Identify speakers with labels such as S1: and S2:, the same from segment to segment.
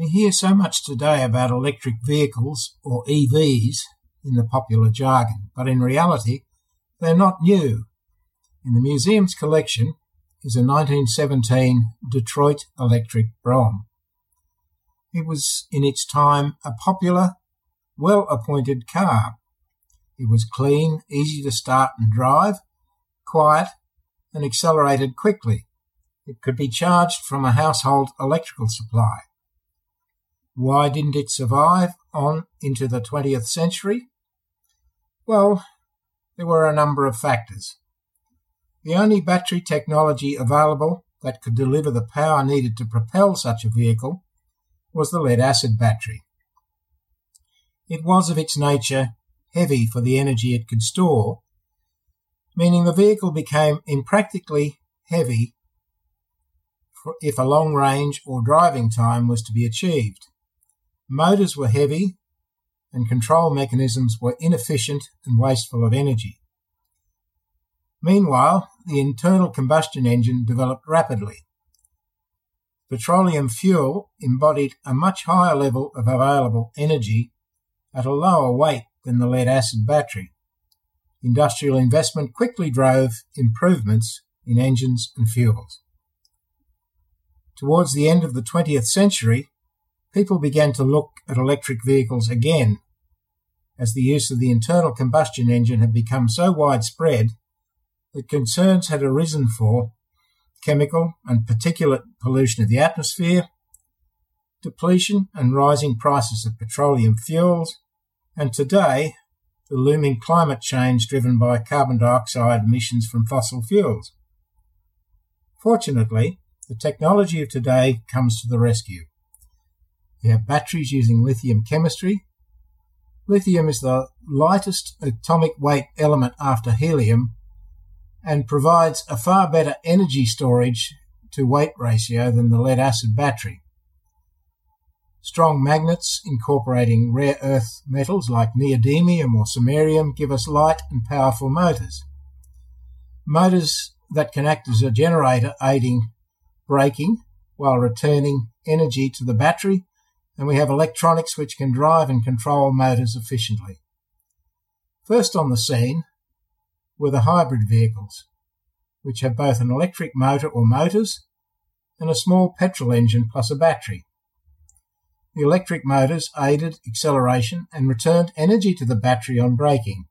S1: We hear so much today about electric vehicles, or EVs, in the popular jargon, but in reality, they're not new. In the museum's collection is a 1917 Detroit Electric Brougham. It was, in its time, a popular, well appointed car. It was clean, easy to start and drive, quiet, and accelerated quickly. It could be charged from a household electrical supply. Why didn't it survive on into the 20th century? Well, there were a number of factors. The only battery technology available that could deliver the power needed to propel such a vehicle was the lead acid battery. It was of its nature heavy for the energy it could store, meaning the vehicle became impractically heavy if a long range or driving time was to be achieved. Motors were heavy and control mechanisms were inefficient and wasteful of energy. Meanwhile, the internal combustion engine developed rapidly. Petroleum fuel embodied a much higher level of available energy at a lower weight than the lead acid battery. Industrial investment quickly drove improvements in engines and fuels. Towards the end of the 20th century, people began to look at electric vehicles again, as the use of the internal combustion engine had become so widespread that concerns had arisen for chemical and particulate pollution of the atmosphere, depletion and rising prices of petroleum fuels, and today, the looming climate change driven by carbon dioxide emissions from fossil fuels. Fortunately, the technology of today comes to the rescue. We have batteries using lithium chemistry. Lithium is the lightest atomic weight element after helium and provides a far better energy storage to weight ratio than the lead acid battery. Strong magnets incorporating rare earth metals like neodymium or samarium give us light and powerful motors. Motors that can act as a generator aiding braking while returning energy to the battery, and we have electronics which can drive and control motors efficiently. First on the scene were the hybrid vehicles, which have both an electric motor or motors and a small petrol engine plus a battery. The electric motors aided acceleration and returned energy to the battery on braking.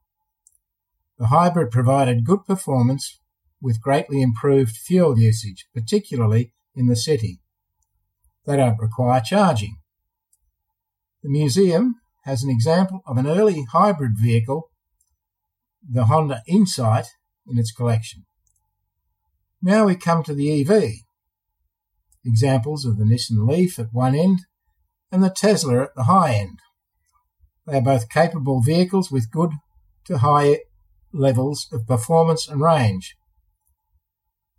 S1: The hybrid provided good performance with greatly improved fuel usage, particularly in the city. They don't require charging. The museum has an example of an early hybrid vehicle, the Honda Insight, in its collection. Now we come to the EV. Examples of the Nissan Leaf at one end and the Tesla at the high end. They are both capable vehicles with good to high levels of performance and range.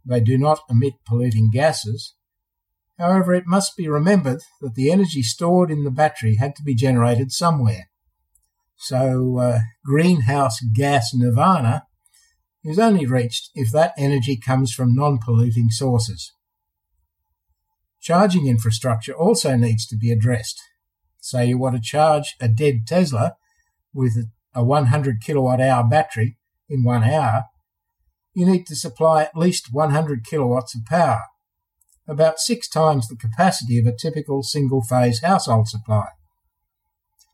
S1: They do not emit polluting gases. However, it must be remembered that the energy stored in the battery had to be generated somewhere. So, uh, greenhouse gas nirvana is only reached if that energy comes from non polluting sources. Charging infrastructure also needs to be addressed. Say you want to charge a dead Tesla with a 100 kilowatt hour battery in one hour, you need to supply at least 100 kilowatts of power, about six times the capacity of a typical single phase household supply.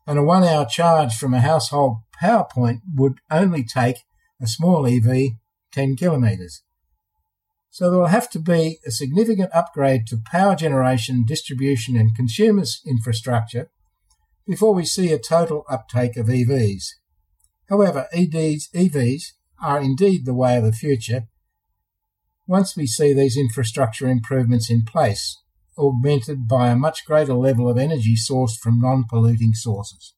S1: And a one hour charge from a household power point would only take a small EV 10 kilometres. So there will have to be a significant upgrade to power generation, distribution, and consumers' infrastructure before we see a total uptake of EVs. However, EDs, EVs are indeed the way of the future once we see these infrastructure improvements in place, augmented by a much greater level of energy sourced from non polluting sources.